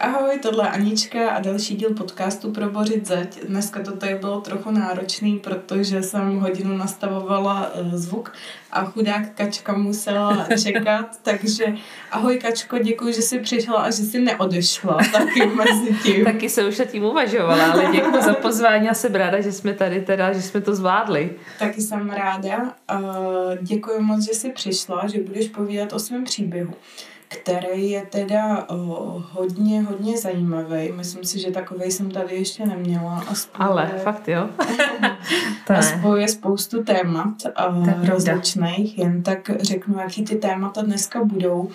Ahoj, tohle je Anička a další díl podcastu pro Bořit zeď. Dneska to tady bylo trochu náročný, protože jsem hodinu nastavovala uh, zvuk a chudák Kačka musela čekat, takže ahoj Kačko, děkuji, že jsi přišla a že jsi neodešla taky mezi tím. taky se už tím uvažovala, ale děkuji za pozvání a jsem ráda, že jsme tady teda, že jsme to zvládli. Taky jsem ráda. Uh, děkuji moc, že jsi přišla, že budeš povídat o svém příběhu který je teda uh, hodně, hodně zajímavý. Myslím si, že takový jsem tady ještě neměla. A spojuje, Ale fakt jo. a spojuje spoustu témat uh, rozličných. Jen tak řeknu, jaký ty témata dneska budou.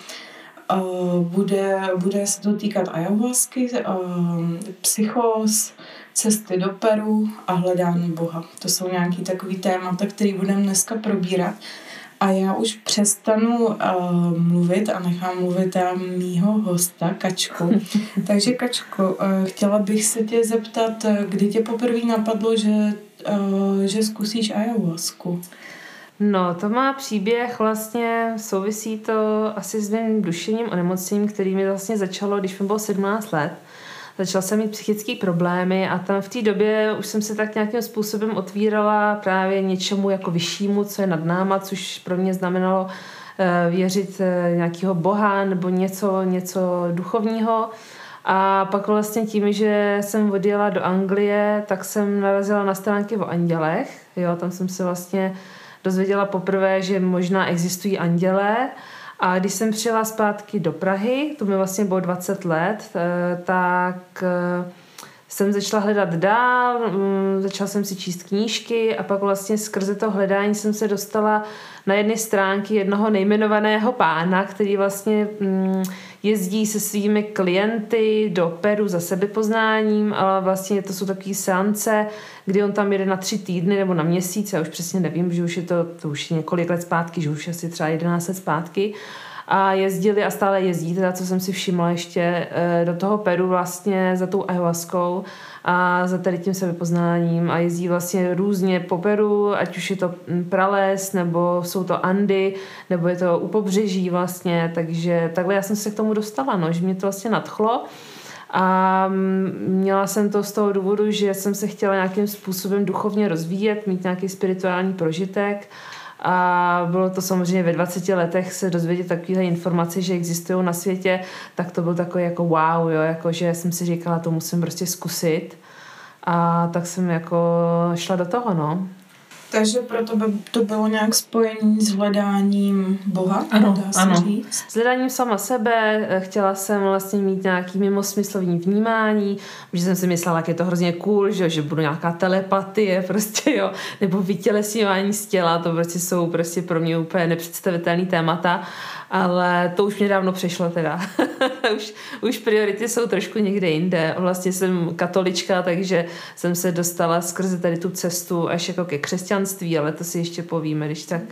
Uh, bude, bude se to týkat ayahuasky, uh, psychos, cesty do Peru a hledání Boha. To jsou nějaký takový témata, který budeme dneska probírat. A já už přestanu uh, mluvit a nechám mluvit tam mýho hosta, Kačku. Takže Kačko, uh, chtěla bych se tě zeptat, uh, kdy tě poprvé napadlo, že, uh, že zkusíš ayahuasku? No, to má příběh vlastně, souvisí to asi s mým dušením onemocněním, který mi vlastně začalo, když mi bylo 17 let začala jsem mít psychické problémy a tam v té době už jsem se tak nějakým způsobem otvírala právě něčemu jako vyššímu, co je nad náma, což pro mě znamenalo eh, věřit eh, nějakého boha nebo něco, něco duchovního. A pak vlastně tím, že jsem odjela do Anglie, tak jsem narazila na stránky o andělech. Jo, tam jsem se vlastně dozvěděla poprvé, že možná existují andělé a když jsem přijela zpátky do Prahy, to mi vlastně bylo 20 let, eh, tak eh, jsem začala hledat dál, mm, začala jsem si číst knížky a pak vlastně skrze to hledání jsem se dostala na jedny stránky jednoho nejmenovaného pána, který vlastně mm, jezdí se svými klienty do Peru za sebepoznáním, ale vlastně to jsou takové seance, kdy on tam jede na tři týdny nebo na měsíc, já už přesně nevím, že už je to, to už je několik let zpátky, že už asi třeba 11 let zpátky. A jezdili a stále jezdí, teda co jsem si všimla ještě eh, do toho Peru vlastně za tou ayahuaskou a za tady tím sebepoznáním a jezdí vlastně různě po Peru, ať už je to prales, nebo jsou to Andy, nebo je to u pobřeží vlastně, takže takhle já jsem se k tomu dostala, no, že mě to vlastně nadchlo. A měla jsem to z toho důvodu, že jsem se chtěla nějakým způsobem duchovně rozvíjet, mít nějaký spirituální prožitek a bylo to samozřejmě ve 20 letech se dozvědět takovéhle informace, že existují na světě, tak to byl takový jako wow, jo, jako že jsem si říkala, to musím prostě zkusit. A tak jsem jako šla do toho, no. Takže proto by to bylo nějak spojení s hledáním Boha, ano, dá se ano. říct? S hledáním sama sebe, chtěla jsem vlastně mít nějaký mimosmyslovní vnímání, že jsem si myslela, jak je to hrozně cool, že, že budu nějaká telepatie, prostě jo, nebo vytělesňování z těla, to prostě jsou prostě pro mě úplně nepředstavitelné témata ale to už mě dávno přešlo teda. už, už priority jsou trošku někde jinde. Vlastně jsem katolička, takže jsem se dostala skrze tady tu cestu až jako ke křesťanství, ale to si ještě povíme, když tak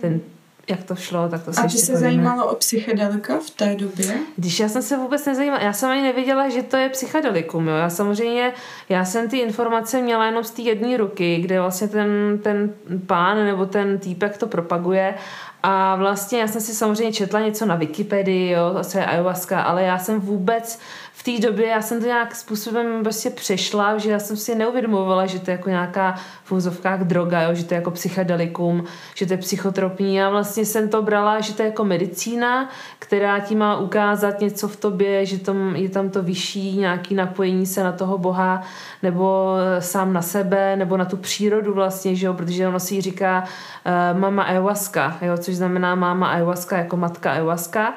ten jak to šlo, tak to se A ty se zajímalo o psychedelika v té době? Když já jsem se vůbec nezajímala, já jsem ani nevěděla, že to je psychedelikum, jo. Já samozřejmě, já jsem ty informace měla jenom z té jedné ruky, kde vlastně ten, ten pán nebo ten týpek to propaguje a vlastně já jsem si samozřejmě četla něco na Wikipedii, jo, co je ayahuasca, ale já jsem vůbec v té době, já jsem to nějak způsobem prostě přešla, že já jsem si neuvědomovala, že to je jako nějaká v úzovkách droga, jo, že to je jako psychedelikum, že to je psychotropní. Já vlastně jsem to brala, že to je jako medicína, která ti má ukázat něco v tobě, že tam, je tam to vyšší nějaký napojení se na toho Boha, nebo sám na sebe, nebo na tu přírodu vlastně, že jo, protože ono si říká uh, mama ayahuasca, jo, což znamená máma ayahuasca jako matka ayahuasca.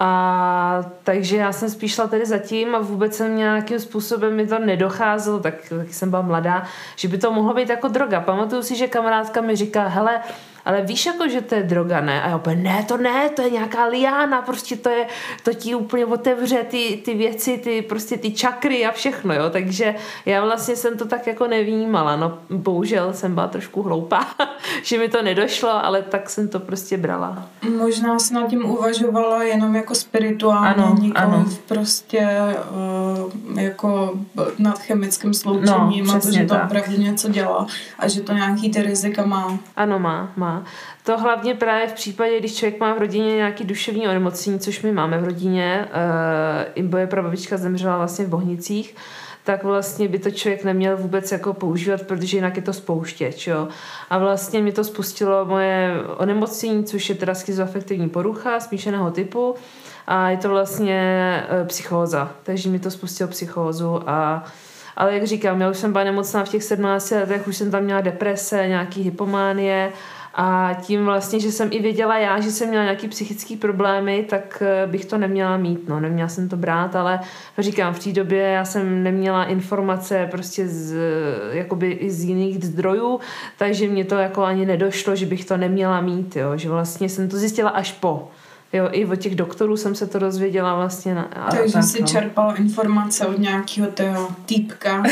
A takže já jsem spíš šla tedy zatím a vůbec jsem nějakým způsobem mi to nedocházelo, tak, tak jsem byla mladá, že by to mohlo být jako droga. Pamatuju si, že kamarádka mi říká, hele, ale víš jako, že to je droga, ne? A já úplně, ne, to ne, to je nějaká liána, prostě to je, to ti úplně otevře ty, ty věci, ty prostě ty čakry a všechno, jo, takže já vlastně jsem to tak jako nevnímala, no bohužel jsem byla trošku hloupá, že mi to nedošlo, ale tak jsem to prostě brala. Možná jsem nad tím uvažovala jenom jako spirituálně, ano, nikoliv ano. prostě uh, jako nad chemickým sloučením no, a to, že to opravdu něco dělá a že to nějaký ty rizika má. Ano, má, má To hlavně právě v případě, když člověk má v rodině nějaký duševní onemocnění, což my máme v rodině, uh, moje prababička zemřela vlastně v Bohnicích, tak vlastně by to člověk neměl vůbec jako používat, protože jinak je to spouštěč, jo. A vlastně mi to spustilo moje onemocnění, což je teda schizoafektivní porucha smíšeného typu a je to vlastně e, psychóza, takže mi to spustilo psychózu a ale jak říkám, já už jsem byla nemocná v těch 17 letech, už jsem tam měla deprese, nějaký hypománie a tím vlastně, že jsem i věděla já, že jsem měla nějaký psychický problémy, tak eh, bych to neměla mít, no, neměla jsem to brát, ale říkám, v té době já jsem neměla informace prostě z, jakoby i z jiných zdrojů, takže mě to jako ani nedošlo, že bych to neměla mít, jo, že vlastně jsem to zjistila až po. Jo, i od těch doktorů jsem se to dozvěděla vlastně. Na, a Takže tak, si no. čerpala informace od nějakého toho týpka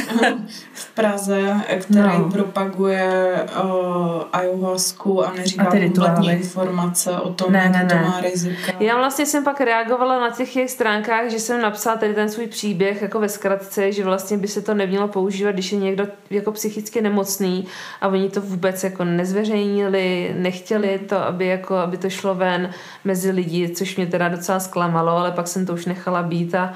v Praze, který no. propaguje uh, ayahuasku a neříká a kompletní informace o tom, ne, ne, to má rizika. Já vlastně jsem pak reagovala na těch jejich stránkách, že jsem napsala tady ten svůj příběh jako ve zkratce, že vlastně by se to nemělo používat, když je někdo jako psychicky nemocný a oni to vůbec jako nezveřejnili, nechtěli to, aby, jako, aby to šlo ven mezi lidi lidí, což mě teda docela zklamalo, ale pak jsem to už nechala být a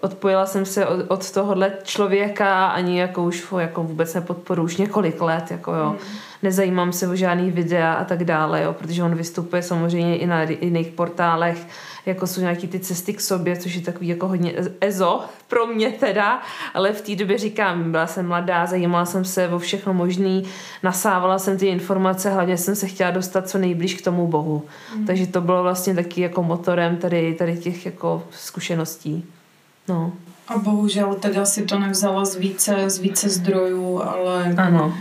odpojila jsem se od, od tohohle člověka, ani jako už jako vůbec nepodporu už několik let, jako jo. Hmm. Nezajímám se o žádný videa a tak dále, jo, protože on vystupuje samozřejmě i na jiných portálech, jako jsou nějaký ty cesty k sobě, což je takový jako hodně ezo pro mě teda, ale v té době říkám, byla jsem mladá, zajímala jsem se o všechno možný, nasávala jsem ty informace, hlavně jsem se chtěla dostat co nejblíž k tomu Bohu. Mm. Takže to bylo vlastně taky jako motorem tady, tady těch jako zkušeností. No. A bohužel teda si to nevzala z více, z více zdrojů, ale ano.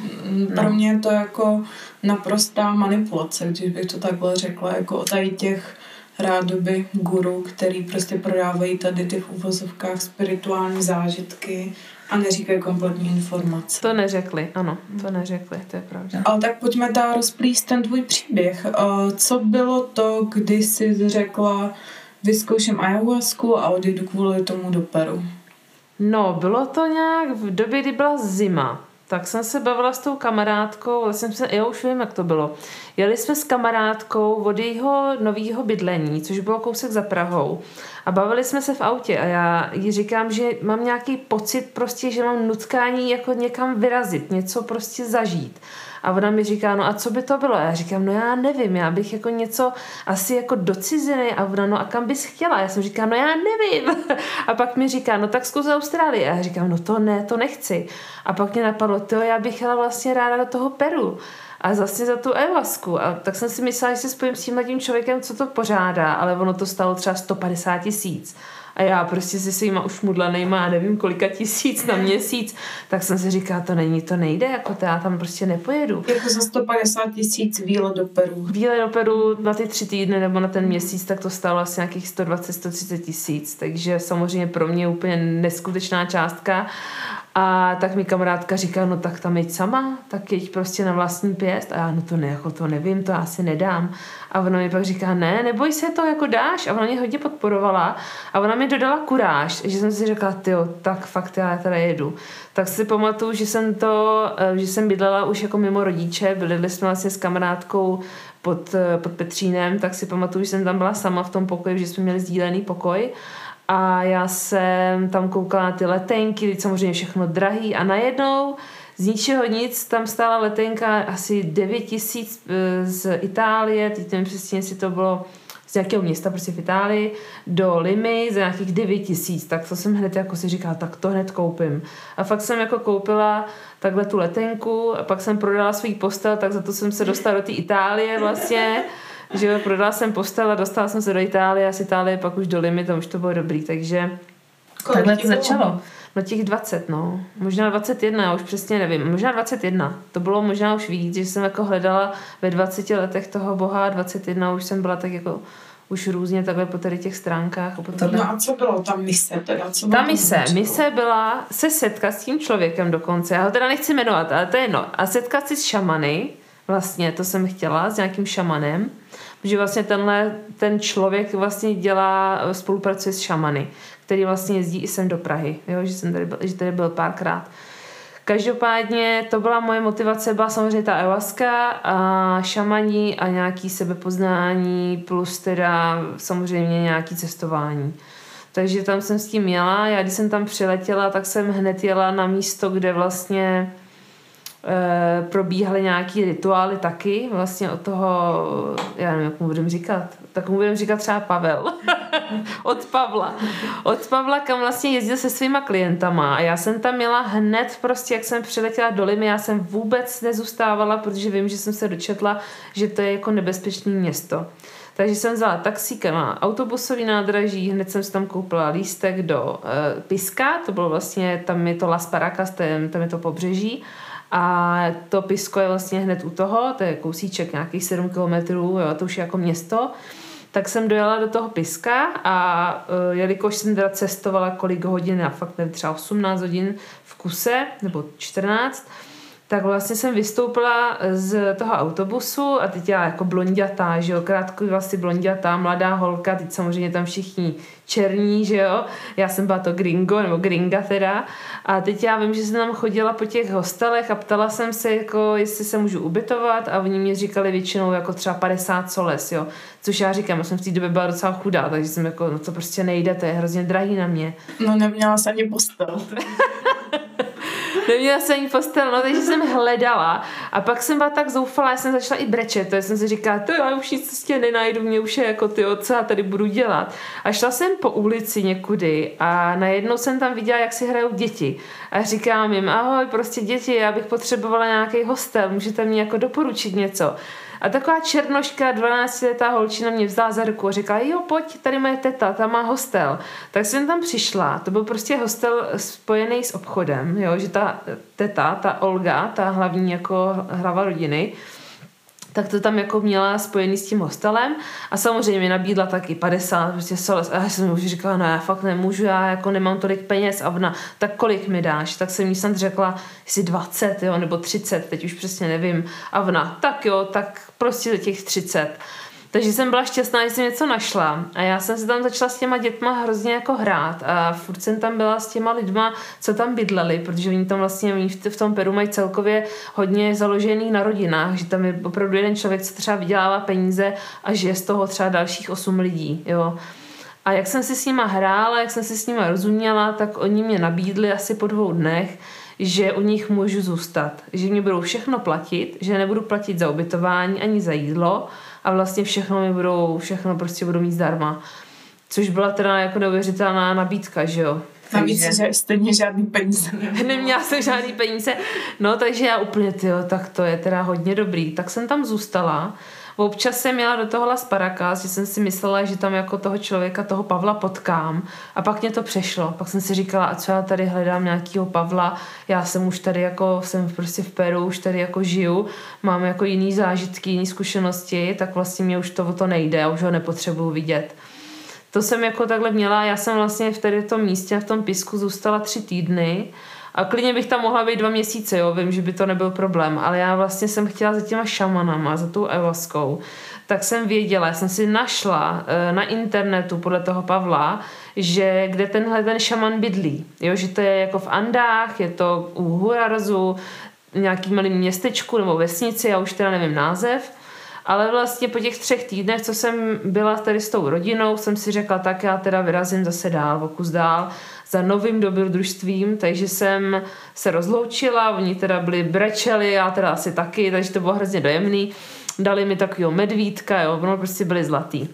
pro no. mě je to jako naprostá manipulace, když bych to takhle řekla, jako o tady těch rádoby guru, který prostě prodávají tady ty v uvozovkách spirituální zážitky a neříkají kompletní informace. To neřekli, ano, to neřekli, to je pravda. Ale tak pojďme dál rozplíst ten tvůj příběh. Co bylo to, kdy jsi řekla, vyzkouším ayahuasku a odjedu kvůli tomu do Peru? No, bylo to nějak v době, kdy byla zima tak jsem se bavila s tou kamarádkou, vlastně se, já už vím, jak to bylo. Jeli jsme s kamarádkou od jejího nového bydlení, což bylo kousek za Prahou. A bavili jsme se v autě a já jí říkám, že mám nějaký pocit prostě, že mám nutkání jako někam vyrazit, něco prostě zažít. A ona mi říká, no a co by to bylo? A já říkám, no já nevím, já bych jako něco asi jako do ciziny. A ona, no a kam bys chtěla? Já jsem říká, no já nevím. A pak mi říká, no tak zkus Austrálii. A já říkám, no to ne, to nechci. A pak mě napadlo, to já bych chtěla vlastně ráda do toho Peru a zase za tu evasku. A tak jsem si myslela, že se spojím s tím člověkem, co to pořádá, ale ono to stalo třeba 150 tisíc a já prostě si svýma už mudlanejma, nevím kolika tisíc na měsíc, tak jsem si říkala, to není, to nejde, jako to já tam prostě nepojedu. Jako za 150 tisíc výlet do Peru. Výlet do Peru na ty tři týdny nebo na ten měsíc, tak to stálo asi nějakých 120-130 tisíc, takže samozřejmě pro mě úplně neskutečná částka a tak mi kamarádka říká, no tak tam jeď sama, tak jeď prostě na vlastní pěst. A já, no to ne, jako to nevím, to asi nedám. A ona mi pak říká, ne, neboj se to, jako dáš. A ona mě hodně podporovala. A ona mi dodala kuráž, že jsem si řekla, ty tak fakt já teda jedu. Tak si pamatuju, že jsem to, eh, že jsem bydlela už jako mimo rodiče, byli jsme vlastně s kamarádkou pod, eh, pod Petřínem, tak si pamatuju, že jsem tam byla sama v tom pokoji, že jsme měli sdílený pokoj a já jsem tam koukala na ty letenky, samozřejmě všechno drahý a najednou z ničeho nic tam stála letenka asi 9 tisíc e, z Itálie, teď nevím přesně, jestli to bylo z nějakého města prostě v Itálii do Limy za nějakých 9 tisíc, tak to jsem hned jako si říkala, tak to hned koupím. A fakt jsem jako koupila takhle tu letenku a pak jsem prodala svůj postel, tak za to jsem se dostala do té Itálie vlastně že jo, prodala jsem postel a dostala jsem se do Itálie a z Itálie pak už do Limy, tam už to bylo dobrý, takže Kolik takhle to začalo. No těch 20, no. Možná 21, já už přesně nevím. Možná 21. To bylo možná už víc, že jsem jako hledala ve 20 letech toho boha a 21 už jsem byla tak jako už různě takhle po tady těch stránkách. A po No a co bylo ta mise teda? Co ta mise, mise byla se setkat s tím člověkem dokonce. Já ho teda nechci jmenovat, ale to je no. A setkat si s šamany, vlastně to jsem chtěla, s nějakým šamanem že vlastně tenhle, ten člověk vlastně dělá, spolupracuje s šamany, který vlastně jezdí i sem do Prahy, jo, že jsem tady byl, že tady byl párkrát. Každopádně to byla moje motivace, byla samozřejmě ta ayahuasca a šamaní a nějaký sebepoznání plus teda samozřejmě nějaký cestování. Takže tam jsem s tím jela. Já když jsem tam přiletěla, tak jsem hned jela na místo, kde vlastně e, probíhaly nějaký rituály taky, vlastně od toho, já nevím, jak mu budeme říkat, tak mu budeme říkat třeba Pavel. od Pavla. Od Pavla, kam vlastně jezdil se svýma klientama a já jsem tam měla hned prostě, jak jsem přiletěla do Limy, já jsem vůbec nezůstávala, protože vím, že jsem se dočetla, že to je jako nebezpečné město. Takže jsem vzala taxíka na autobusový nádraží, hned jsem si tam koupila lístek do uh, Piska, to bylo vlastně, tam je to Las Paracas, tam je to pobřeží. A to Pisko je vlastně hned u toho, to je kousíček nějakých 7 kilometrů, jo, to už je jako město. Tak jsem dojela do toho Piska a uh, jelikož jsem teda cestovala kolik hodin, a fakt nevím, třeba 18 hodin v kuse, nebo 14, tak vlastně jsem vystoupila z toho autobusu a teď já jako blondětá, že jo, krátko vlastně blondětá, mladá holka, teď samozřejmě tam všichni černí, že jo, já jsem byla to gringo, nebo gringa teda a teď já vím, že jsem tam chodila po těch hostelech a ptala jsem se, jako, jestli se můžu ubytovat a oni mi říkali většinou jako třeba 50 soles, jo, což já říkám, já jsem v té době byla docela chudá, takže jsem jako, no to prostě nejde, to je hrozně drahý na mě. No neměla jsem ani postel. Neměla jsem ani postel, no, takže jsem hledala. A pak jsem byla tak zoufalá, jsem začala i brečet. To jsem si říkala, to já už nic prostě nenajdu, mě už je jako ty, co já tady budu dělat. A šla jsem po ulici někudy a najednou jsem tam viděla, jak si hrajou děti. A říkám jim, ahoj, prostě děti, já bych potřebovala nějaký hostel, můžete mi jako doporučit něco. A taková černoška, 12-letá holčina mě vzala za ruku a říkala, jo, pojď, tady moje teta, tam má hostel. Tak jsem tam přišla, to byl prostě hostel spojený s obchodem, jo, že ta teta, ta Olga, ta hlavní jako hlava rodiny, tak to tam jako měla spojený s tím hostelem a samozřejmě nabídla taky 50 prostě soles a já jsem už říkala, no já fakt nemůžu, já jako nemám tolik peněz a ona, tak kolik mi dáš? Tak jsem jí snad řekla, jestli 20, jo, nebo 30, teď už přesně nevím a ona, tak jo, tak prostě těch 30. Takže jsem byla šťastná, že jsem něco našla. A já jsem se tam začala s těma dětma hrozně jako hrát. A furt jsem tam byla s těma lidma, co tam bydleli, protože oni tam vlastně oni v tom Peru mají celkově hodně založený na rodinách, že tam je opravdu jeden člověk, co třeba vydělává peníze a žije z toho třeba dalších osm lidí. Jo. A jak jsem si s nima hrála, jak jsem si s nima rozuměla, tak oni mě nabídli asi po dvou dnech, že u nich můžu zůstat, že mě budou všechno platit, že nebudu platit za ubytování ani za jídlo a vlastně všechno mi budou, všechno prostě budu mít zdarma. Což byla teda jako neuvěřitelná nabídka, že jo. Navíc, takže... že stejně žádný peníze neměla. Neměla jsem žádný peníze. No takže já úplně, tyjo, tak to je teda hodně dobrý. Tak jsem tam zůstala Občas jsem měla do toho Las Paracas, že jsem si myslela, že tam jako toho člověka, toho Pavla potkám a pak mě to přešlo. Pak jsem si říkala, a co já tady hledám nějakého Pavla, já jsem už tady jako, jsem prostě v Peru, už tady jako žiju, mám jako jiný zážitky, jiný zkušenosti, tak vlastně mě už to o to nejde, já už ho nepotřebuju vidět. To jsem jako takhle měla, já jsem vlastně v tady tom místě, v tom pisku zůstala tři týdny a klidně bych tam mohla být dva měsíce, jo, vím, že by to nebyl problém, ale já vlastně jsem chtěla za těma šamanama, za tou evaskou, tak jsem věděla, já jsem si našla uh, na internetu podle toho Pavla, že kde tenhle ten šaman bydlí, jo, že to je jako v Andách, je to u Hurarzu, nějaký malý městečku nebo vesnici, já už teda nevím název, ale vlastně po těch třech týdnech, co jsem byla tady s tou rodinou, jsem si řekla, tak já teda vyrazím zase dál, o kus dál za novým dobrodružstvím, takže jsem se rozloučila, oni teda byli brečeli, já teda asi taky, takže to bylo hrozně dojemný. Dali mi takového medvídka, jo, ono prostě byli zlatý.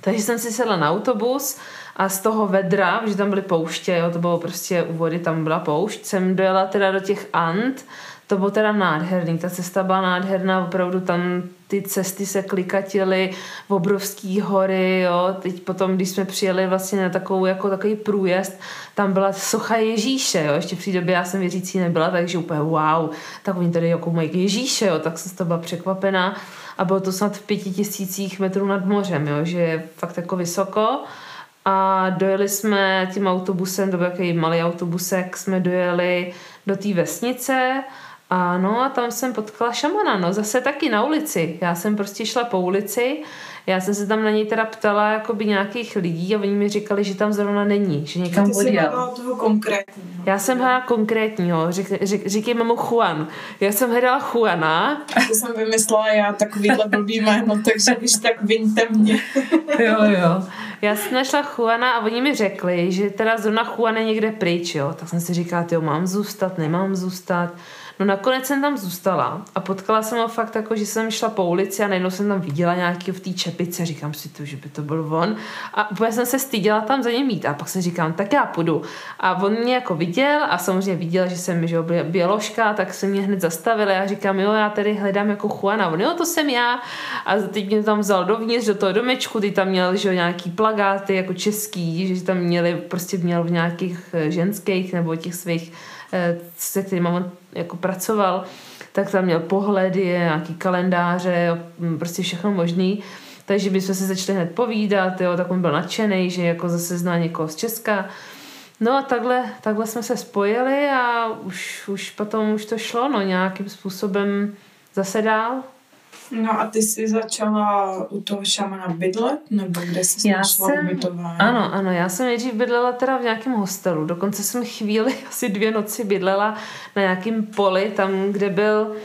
Takže jsem si sedla na autobus a z toho vedra, že tam byly pouště, jo, to bylo prostě u vody, tam byla poušť, jsem dojela teda do těch Ant, to bylo teda nádherný, ta cesta byla nádherná, opravdu tam ty cesty se klikatily, v obrovský hory, jo. Teď potom, když jsme přijeli vlastně na takovou, jako takový průjezd, tam byla socha Ježíše, jo. Ještě té době já jsem věřící nebyla, takže úplně wow, tak oni tady jako mají Ježíše, jo. Tak jsem z toho byla překvapená a bylo to snad v pěti tisících metrů nad mořem, jo, že je fakt jako vysoko. A dojeli jsme tím autobusem, to byl takový malý autobusek, jsme dojeli do té vesnice a no a tam jsem potkala šamana, no zase taky na ulici. Já jsem prostě šla po ulici, Já jsem se tam na něj teda ptala jakoby nějakých lidí a oni mi říkali, že tam zrovna není, že někam Ty odjel. toho konkrétního. Já jsem hledala konkrétního, řík, řík, říkejme mu Juan. Já jsem hledala Juana. A to jsem vymyslela já takovýhle blbý jméno, takže když tak vyňte mě. jo, jo. Já jsem našla Juana a oni mi řekli, že teda zrovna Juan je někde pryč, jo. Tak jsem si říkala, jo, mám zůstat, nemám zůstat. No nakonec jsem tam zůstala a potkala jsem ho fakt jako, že jsem šla po ulici a najednou jsem tam viděla nějaký v té čepice, říkám si to, že by to byl on a úplně jsem se styděla tam za ním mít a pak jsem říkám, tak já půjdu. A on mě jako viděl a samozřejmě viděl, že jsem že běložka, tak se mě hned zastavil a říkám, jo, já tady hledám jako Juana. On, jo, to jsem já. A teď mě tam vzal dovnitř do toho domečku, ty tam měl že nějaký plagáty jako český, že tam měli, prostě měl v nějakých eh, ženských nebo těch svých se kterými on jako pracoval, tak tam měl pohledy, nějaký kalendáře, mm, prostě všechno možný. Takže bychom se začali hned povídat, jo, tak on byl nadšený, že jako zase zná někoho z Česka. No a takhle, takhle jsme se spojili a už, už potom už to šlo no, nějakým způsobem zase dál. No a ty jsi začala u toho šamana bydlet, nebo kde jsi já našla jsem, ubytování? Ano, ano, já jsem nejdřív bydlela teda v nějakém hostelu. Dokonce jsem chvíli, asi dvě noci bydlela na nějakém poli, tam, kde byl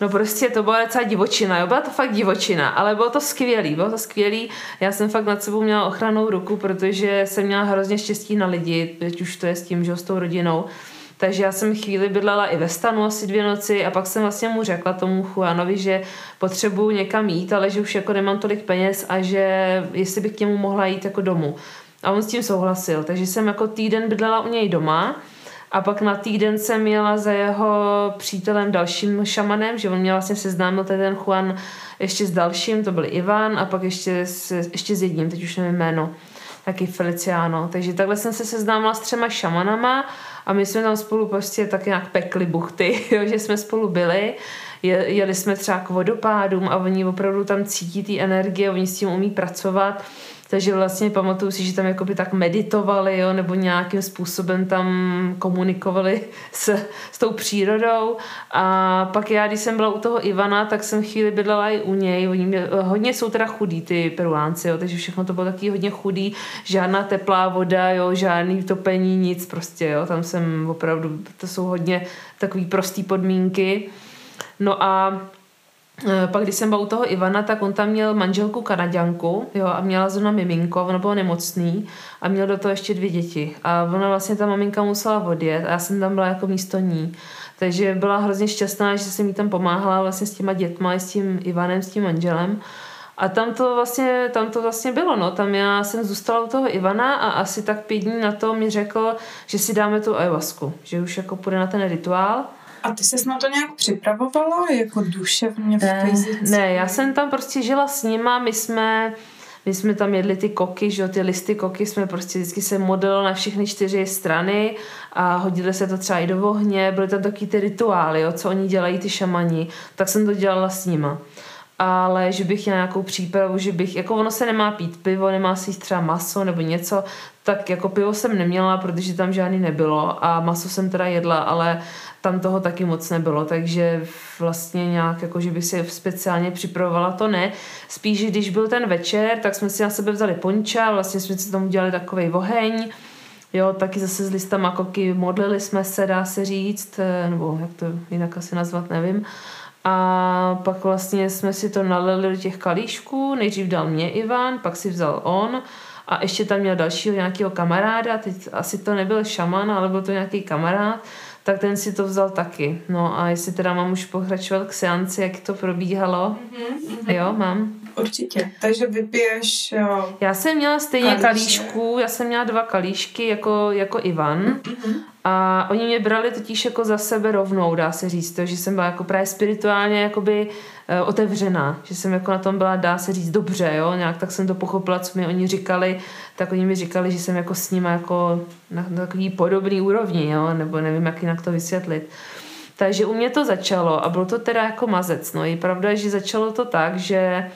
No prostě to byla docela divočina, jo, byla to fakt divočina, ale bylo to skvělý, bylo to skvělý. Já jsem fakt nad sebou měla ochranou ruku, protože jsem měla hrozně štěstí na lidi, teď už to je s tím, že s tou rodinou. Takže já jsem chvíli bydlela i ve stanu asi dvě noci a pak jsem vlastně mu řekla tomu Juanovi, že potřebuju někam jít, ale že už jako nemám tolik peněz a že jestli bych k němu mohla jít jako domů. A on s tím souhlasil, takže jsem jako týden bydlela u něj doma a pak na týden jsem jela za jeho přítelem dalším šamanem, že on mě vlastně seznámil ten Juan ještě s dalším, to byl Ivan a pak ještě s, ještě s jedním, teď už nevím jméno, taky Feliciano. Takže takhle jsem se seznámila s třema šamanama a my jsme tam spolu prostě tak nějak pekli buchty, jo, že jsme spolu byli. Je, jeli jsme třeba k vodopádům a oni opravdu tam cítí ty energie, oni s tím umí pracovat. Takže vlastně pamatuju si, že tam jakoby tak meditovali, jo, nebo nějakým způsobem tam komunikovali s, s tou přírodou. A pak já, když jsem byla u toho Ivana, tak jsem chvíli bydlela i u něj. Oni mě, hodně jsou teda chudí ty peruánci, jo, takže všechno to bylo taky hodně chudý. Žádná teplá voda, jo, žádný topení, nic prostě, jo. Tam jsem opravdu, to jsou hodně takový prostý podmínky. No a pak když jsem byla u toho Ivana, tak on tam měl manželku kanaděnku jo, a měla zrovna miminko, ono bylo nemocný a měl do toho ještě dvě děti. A ona vlastně ta maminka musela odjet a já jsem tam byla jako místo ní. Takže byla hrozně šťastná, že jsem jí tam pomáhala vlastně s těma dětma, s tím Ivanem, s tím manželem. A tam to vlastně, tam to vlastně bylo, no. Tam já jsem zůstala u toho Ivana a asi tak pět dní na to mi řekl, že si dáme tu ayahuasku, že už jako půjde na ten rituál. A ty ses na to nějak připravovala, jako duševně, fyzicky? Ne, já jsem tam prostě žila s nima, my jsme, my jsme tam jedli ty koky, že jo, ty listy koky jsme prostě vždycky se modelo na všechny čtyři strany a hodili se to třeba i do ohně, byly tam taky ty rituály, jo, co oni dělají, ty šamani, tak jsem to dělala s nima ale že bych měla nějakou přípravu, že bych, jako ono se nemá pít pivo, nemá si jíst třeba maso nebo něco, tak jako pivo jsem neměla, protože tam žádný nebylo a maso jsem teda jedla, ale tam toho taky moc nebylo, takže vlastně nějak, jako že bych si speciálně připravovala, to ne. Spíš, když byl ten večer, tak jsme si na sebe vzali ponča, vlastně jsme si tam udělali takový oheň, jo, taky zase s listama koky modlili jsme se, dá se říct, eh, nebo jak to jinak asi nazvat, nevím. A pak vlastně jsme si to nalili do těch kalíšků, nejdřív dal mě Ivan, pak si vzal on a ještě tam měl dalšího nějakého kamaráda, teď asi to nebyl šaman, ale byl to nějaký kamarád, tak ten si to vzal taky. No a jestli teda mám už pokračovat k seanci, jak to probíhalo? Mm-hmm. Jo, mám. Určitě. Takže vypiješ... Jo, já jsem měla stejně kalíšku, já jsem měla dva kalíšky jako, jako Ivan mm-hmm. a oni mě brali totiž jako za sebe rovnou, dá se říct, to, že jsem byla jako právě spirituálně jakoby uh, otevřená, že jsem jako na tom byla, dá se říct, dobře, jo, nějak tak jsem to pochopila, co mi oni říkali, tak oni mi říkali, že jsem jako s nimi jako na, na takový podobný úrovni, jo, nebo nevím, jak jinak to vysvětlit. Takže u mě to začalo a bylo to teda jako mazec. No je pravda, že začalo to tak, že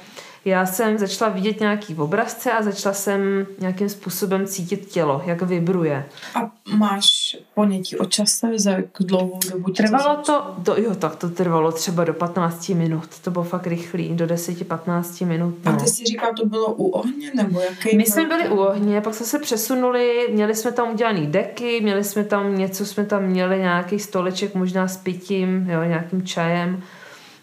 já jsem začala vidět nějaký obrazce a začala jsem nějakým způsobem cítit tělo, jak vibruje. A máš ponětí o čase, za jak dlouhou dobu? Trvalo to, do, jo, tak to trvalo třeba do 15 minut. To bylo fakt rychlý, do 10-15 minut. No. A ty si říkal, to bylo u ohně, nebo jaký? My jsme byli u ohně, pak jsme se přesunuli, měli jsme tam udělaný deky, měli jsme tam něco, jsme tam měli, nějaký stoleček možná s pitím, jo, nějakým čajem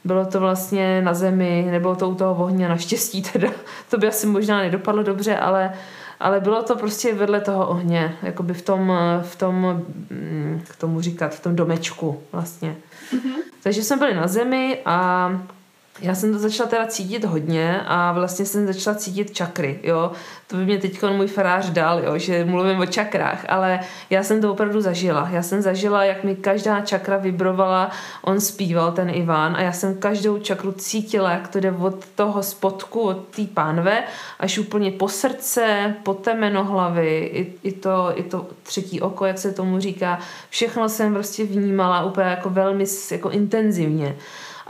bylo to vlastně na zemi, nebylo to u toho ohně, naštěstí teda. To by asi možná nedopadlo dobře, ale, ale bylo to prostě vedle toho ohně, jakoby v tom, v tom, mm, k tomu říkat, v tom domečku vlastně. Mm-hmm. Takže jsme byli na zemi a já jsem to začala teda cítit hodně a vlastně jsem začala cítit čakry, jo. To by mě teď můj farář dal, jo, že mluvím o čakrách, ale já jsem to opravdu zažila. Já jsem zažila, jak mi každá čakra vibrovala, on zpíval, ten Ivan, a já jsem každou čakru cítila, jak to jde od toho spodku, od té pánve, až úplně po srdce, po temeno hlavy, i, i, to, i to třetí oko, jak se tomu říká. Všechno jsem prostě vnímala úplně jako velmi jako intenzivně.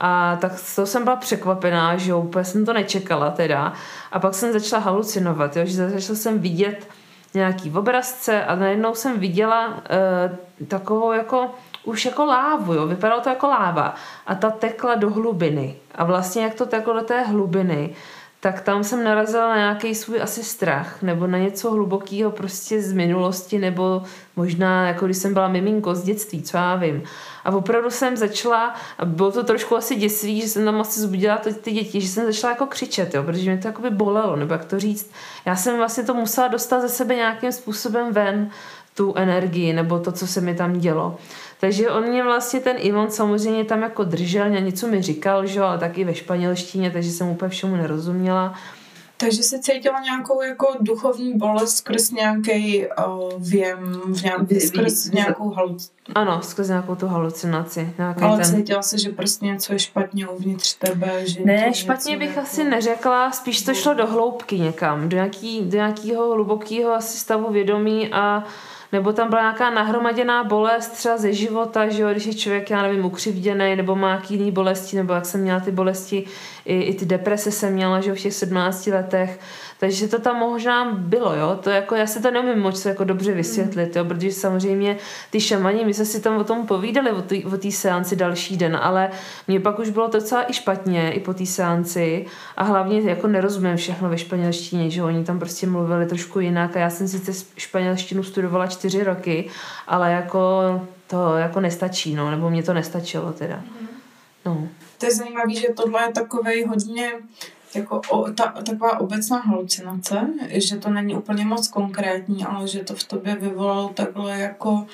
A tak to jsem byla překvapená, že úplně jsem to nečekala teda. A pak jsem začala halucinovat, jo, že začala jsem vidět nějaký obrazce a najednou jsem viděla uh, takovou jako už jako lávu, jo, vypadalo to jako láva a ta tekla do hlubiny a vlastně jak to teklo do té hlubiny, tak tam jsem narazila na nějaký svůj asi strach nebo na něco hlubokého prostě z minulosti nebo možná jako když jsem byla miminko z dětství, co já vím. A opravdu jsem začala, a bylo to trošku asi děsivý, že jsem tam asi zbudila ty, ty děti, že jsem začala jako křičet, jo, protože mě to jako by bolelo, nebo jak to říct. Já jsem vlastně to musela dostat ze sebe nějakým způsobem ven, tu energii, nebo to, co se mi tam dělo. Takže on mě vlastně ten Ivan samozřejmě tam jako držel, něco mi říkal, že ale taky ve španělštině, takže jsem úplně všemu nerozuměla. Takže jsi cítila nějakou jako duchovní bolest skrz nějaký uh, věm, v nějak, skrz nějakou halucinaci. Ano, skrz nějakou tu halucinaci. Ale ten... cítila se, že prostě něco je špatně uvnitř tebe? Že ne, špatně bych jako... asi neřekla, spíš to šlo do hloubky někam, do, nějaký, do nějakého hlubokého asi stavu vědomí a nebo tam byla nějaká nahromaděná bolest třeba ze života, že jo, když je člověk, já nevím, ukřivděný, nebo má nějaký jiný bolesti, nebo jak jsem měla ty bolesti, i, i ty deprese jsem měla, že v těch 17 letech, takže to tam možná bylo, jo, to jako, já si to neumím moc jako dobře vysvětlit, jo, protože samozřejmě ty šamani, my jsme si tam o tom povídali, o té seanci další den, ale mě pak už bylo docela i špatně, i po té seanci a hlavně jako nerozumím všechno ve španělštině, že oni tam prostě mluvili trošku jinak a já jsem sice španělštinu studovala čtyři roky, ale jako to jako nestačí, no, nebo mě to nestačilo teda. Mhm. No. To je zajímavé, že tohle je takový hodně jako o, ta, taková obecná halucinace, že to není úplně moc konkrétní, ale že to v tobě vyvolalo takhle jako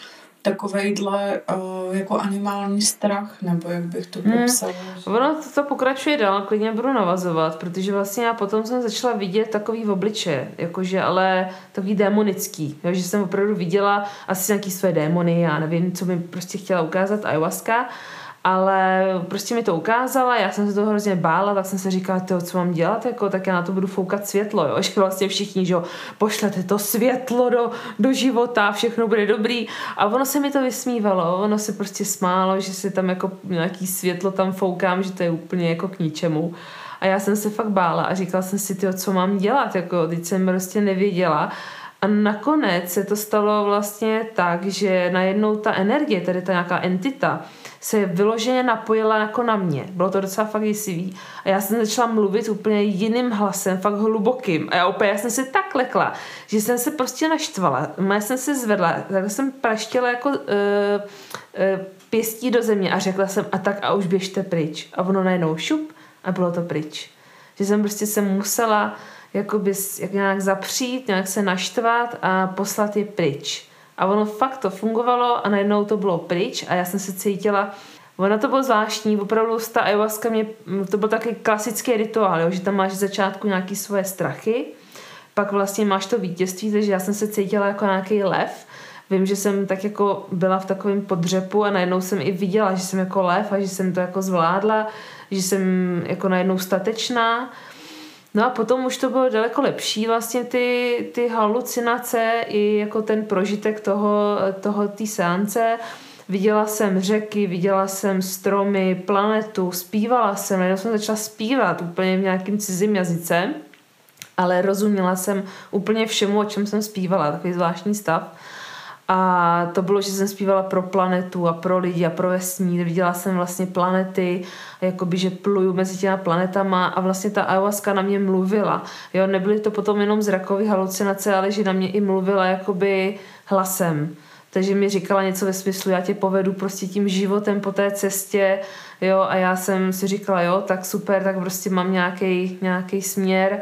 takovejhle uh, jako animální strach, nebo jak bych to hmm. popsala. Hmm. Ono to, to pokračuje dál, klidně budu navazovat, protože vlastně já potom jsem začala vidět takový v obliče, jakože ale takový démonický, jo, že jsem opravdu viděla asi nějaký své démony, já nevím, co mi prostě chtěla ukázat ayahuasca, ale prostě mi to ukázala, já jsem se toho hrozně bála, tak jsem se říkala, to, co mám dělat, jako, tak já na to budu foukat světlo, jo? že vlastně všichni, že jo, pošlete to světlo do, do života, všechno bude dobrý a ono se mi to vysmívalo, ono se prostě smálo, že si tam jako nějaký světlo tam foukám, že to je úplně jako k ničemu. A já jsem se fakt bála a říkala jsem si, tyjo, co mám dělat, jako, teď jsem prostě nevěděla. A nakonec se to stalo vlastně tak, že najednou ta energie, tedy ta nějaká entita, se vyloženě napojila jako na mě. Bylo to docela fakt jisivý. A já jsem začala mluvit úplně jiným hlasem, fakt hlubokým. A já úplně, já jsem se tak lekla, že jsem se prostě naštvala. Já jsem se zvedla, tak jsem praštěla jako uh, uh, pěstí do země a řekla jsem, a tak a už běžte pryč. A ono najednou šup a bylo to pryč. Že jsem prostě se musela jakoby jak nějak zapřít, nějak se naštvat a poslat je pryč. A ono fakt to fungovalo a najednou to bylo pryč a já jsem se cítila, Ono to bylo zvláštní, opravdu ta ayahuasca mě, to byl taky klasický rituál, jo, že tam máš v začátku nějaké svoje strachy, pak vlastně máš to vítězství, takže já jsem se cítila jako nějaký lev. Vím, že jsem tak jako byla v takovém podřepu a najednou jsem i viděla, že jsem jako lev a že jsem to jako zvládla, že jsem jako najednou statečná No a potom už to bylo daleko lepší vlastně ty, ty halucinace i jako ten prožitek toho, toho té seance Viděla jsem řeky, viděla jsem stromy, planetu, zpívala jsem, jenom jsem začala zpívat úplně v nějakým cizím jazyce, ale rozuměla jsem úplně všemu, o čem jsem zpívala, takový zvláštní stav. A to bylo, že jsem zpívala pro planetu a pro lidi a pro vesmír. Viděla jsem vlastně planety, jakoby, že pluju mezi těma planetama a vlastně ta ayahuasca na mě mluvila. Jo, nebyly to potom jenom zrakové halucinace, ale že na mě i mluvila jakoby hlasem. Takže mi říkala něco ve smyslu, já tě povedu prostě tím životem po té cestě, jo, a já jsem si říkala, jo, tak super, tak prostě mám nějaký směr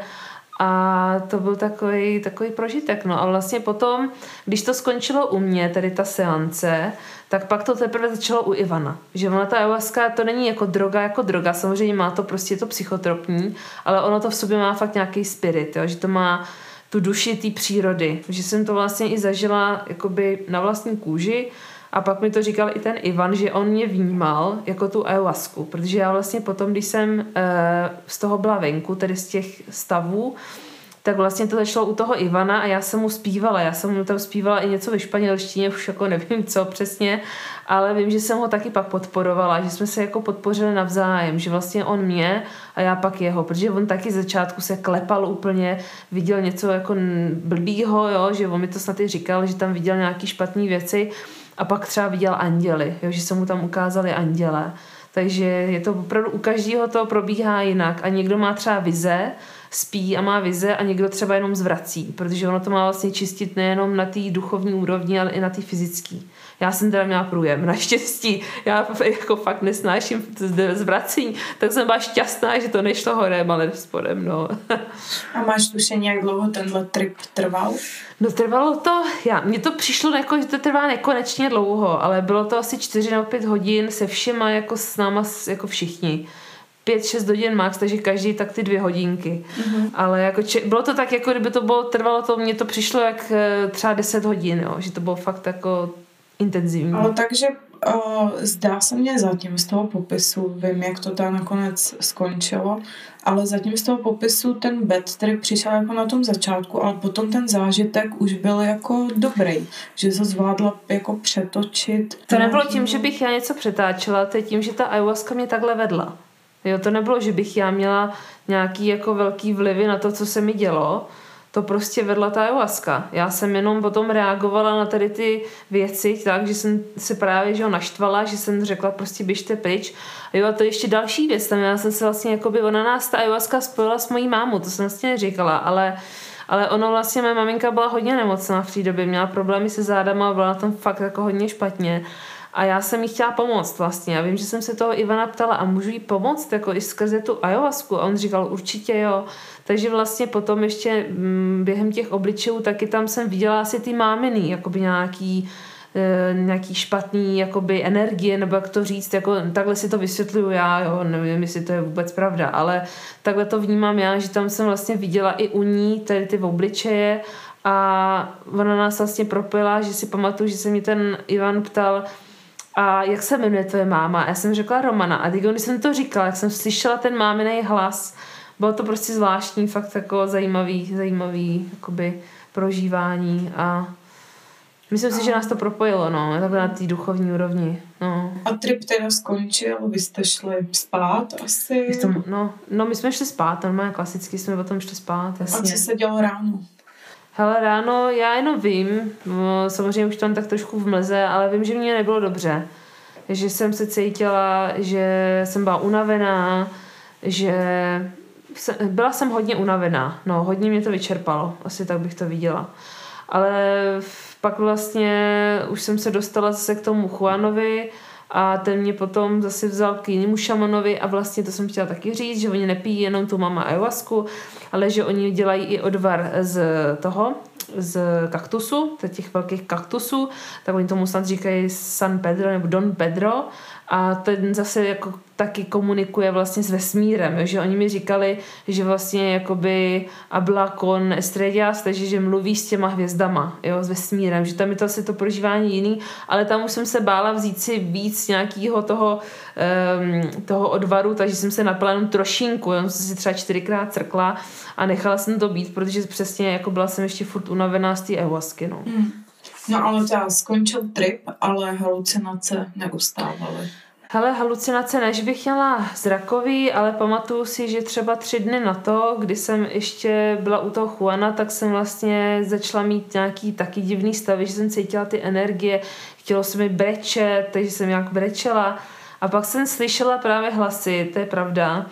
a to byl takový, takový prožitek. No a vlastně potom, když to skončilo u mě, tedy ta seance, tak pak to teprve začalo u Ivana. Že ona ta ayahuasca to není jako droga, jako droga, samozřejmě má to prostě to psychotropní, ale ono to v sobě má fakt nějaký spirit, jo? že to má tu duši té přírody. Že jsem to vlastně i zažila jakoby na vlastní kůži, a pak mi to říkal i ten Ivan, že on mě vnímal jako tu ayahuasku, protože já vlastně potom, když jsem uh, z toho byla venku, tedy z těch stavů, tak vlastně to začalo u toho Ivana a já jsem mu zpívala. Já jsem mu tam zpívala i něco ve španělštině, už jako nevím co přesně, ale vím, že jsem ho taky pak podporovala, že jsme se jako podpořili navzájem, že vlastně on mě a já pak jeho, protože on taky začátku se klepal úplně, viděl něco jako blbýho, jo, že on mi to snad i říkal, že tam viděl nějaký špatné věci a pak třeba viděl anděly, jo, že se mu tam ukázali anděle. Takže je to opravdu u každého to probíhá jinak a někdo má třeba vize, spí a má vize a někdo třeba jenom zvrací, protože ono to má vlastně čistit nejenom na té duchovní úrovni, ale i na té fyzické. Já jsem teda měla průjem, naštěstí. Já jako fakt nesnáším zvracení, tak jsem byla šťastná, že to nešlo horem, ale spodem, no. A máš tušení, jak dlouho tenhle trip trval? No trvalo to, já, mně to přišlo jako, že to trvá nekonečně dlouho, ale bylo to asi čtyři nebo pět hodin se všema jako s náma jako všichni. Pět, šest hodin max, takže každý tak ty dvě hodinky. Mm-hmm. Ale jako če- bylo to tak, jako kdyby to bylo, trvalo to, mně to přišlo jak eh, třeba deset hodin, jo, že to bylo fakt jako intenzivní. Ale takže uh, zdá se mě zatím z toho popisu, vím, jak to tam nakonec skončilo, ale zatím z toho popisu ten bed, který přišel jako na tom začátku, ale potom ten zážitek už byl jako dobrý, že se zvládla jako přetočit. To nebylo tím, že bych já něco přetáčela, to je tím, že ta ayahuasca mě takhle vedla. Jo, to nebylo, že bych já měla nějaký jako velký vlivy na to, co se mi dělo, to prostě vedla ta ayahuasca. Já jsem jenom potom reagovala na tady ty věci tak, že jsem se právě že ho naštvala, že jsem řekla prostě běžte pryč. A jo, a to je ještě další věc. Tam já jsem se vlastně, jako by ona nás ta ayahuasca spojila s mojí mámou, to jsem vlastně neříkala, ale ale ono vlastně, moje maminka byla hodně nemocná v té době, měla problémy se zádama, byla tom fakt jako hodně špatně. A já jsem jí chtěla pomoct vlastně. Já vím, že jsem se toho Ivana ptala a můžu jí pomoct jako i skrze tu ayahuasku. A on říkal určitě jo. Takže vlastně potom ještě mm, během těch obličejů taky tam jsem viděla asi ty máminy, jakoby nějaký e, nějaký špatný jakoby energie, nebo jak to říct, jako takhle si to vysvětluju já, jo, nevím, jestli to je vůbec pravda, ale takhle to vnímám já, že tam jsem vlastně viděla i u ní tady ty obličeje a ona nás vlastně propila, že si pamatuju, že se mi ten Ivan ptal, a jak se jmenuje tvoje máma? Já jsem řekla Romana. A když jsem to říkala, jak jsem slyšela ten máminej hlas, bylo to prostě zvláštní, fakt jako zajímavý, zajímavý jakoby prožívání a myslím si, že nás to propojilo, no, takhle na té duchovní úrovni, no. A trip teda skončil, vy jste šli spát asi? To, no, no, my jsme šli spát, normálně klasicky jsme potom šli spát, jasně. A co se dělo ráno? Hele, ráno já jenom vím, no, samozřejmě už tam tak trošku v mlze, ale vím, že mě nebylo dobře. Že jsem se cítila, že jsem byla unavená, že byla jsem hodně unavená. No, hodně mě to vyčerpalo. Asi tak bych to viděla. Ale pak vlastně už jsem se dostala zase k tomu Juanovi a ten mě potom zase vzal k jinému šamanovi a vlastně to jsem chtěla taky říct, že oni nepijí jenom tu mama ayahuasku, ale že oni dělají i odvar z toho, z kaktusu, těch velkých kaktusů, tak oni tomu snad říkají San Pedro nebo Don Pedro a ten zase jako taky komunikuje vlastně s vesmírem, že oni mi říkali, že vlastně jakoby habla con estrellas, takže že mluví s těma hvězdama, jo, s vesmírem, že tam je to asi to prožívání jiný, ale tam už jsem se bála vzít si víc nějakého toho, um, toho odvaru, takže jsem se napila jenom trošinku, jenom jsem si třeba čtyřikrát crkla a nechala jsem to být, protože přesně jako byla jsem ještě furt unavená z té ayahuasky, no. Mm. No ale teda skončil trip, ale halucinace neustávaly. Hele, halucinace než bych měla zrakový, ale pamatuju si, že třeba tři dny na to, kdy jsem ještě byla u toho Juana, tak jsem vlastně začala mít nějaký taky divný stav, že jsem cítila ty energie, chtělo se mi brečet, takže jsem nějak brečela. A pak jsem slyšela právě hlasy, to je pravda,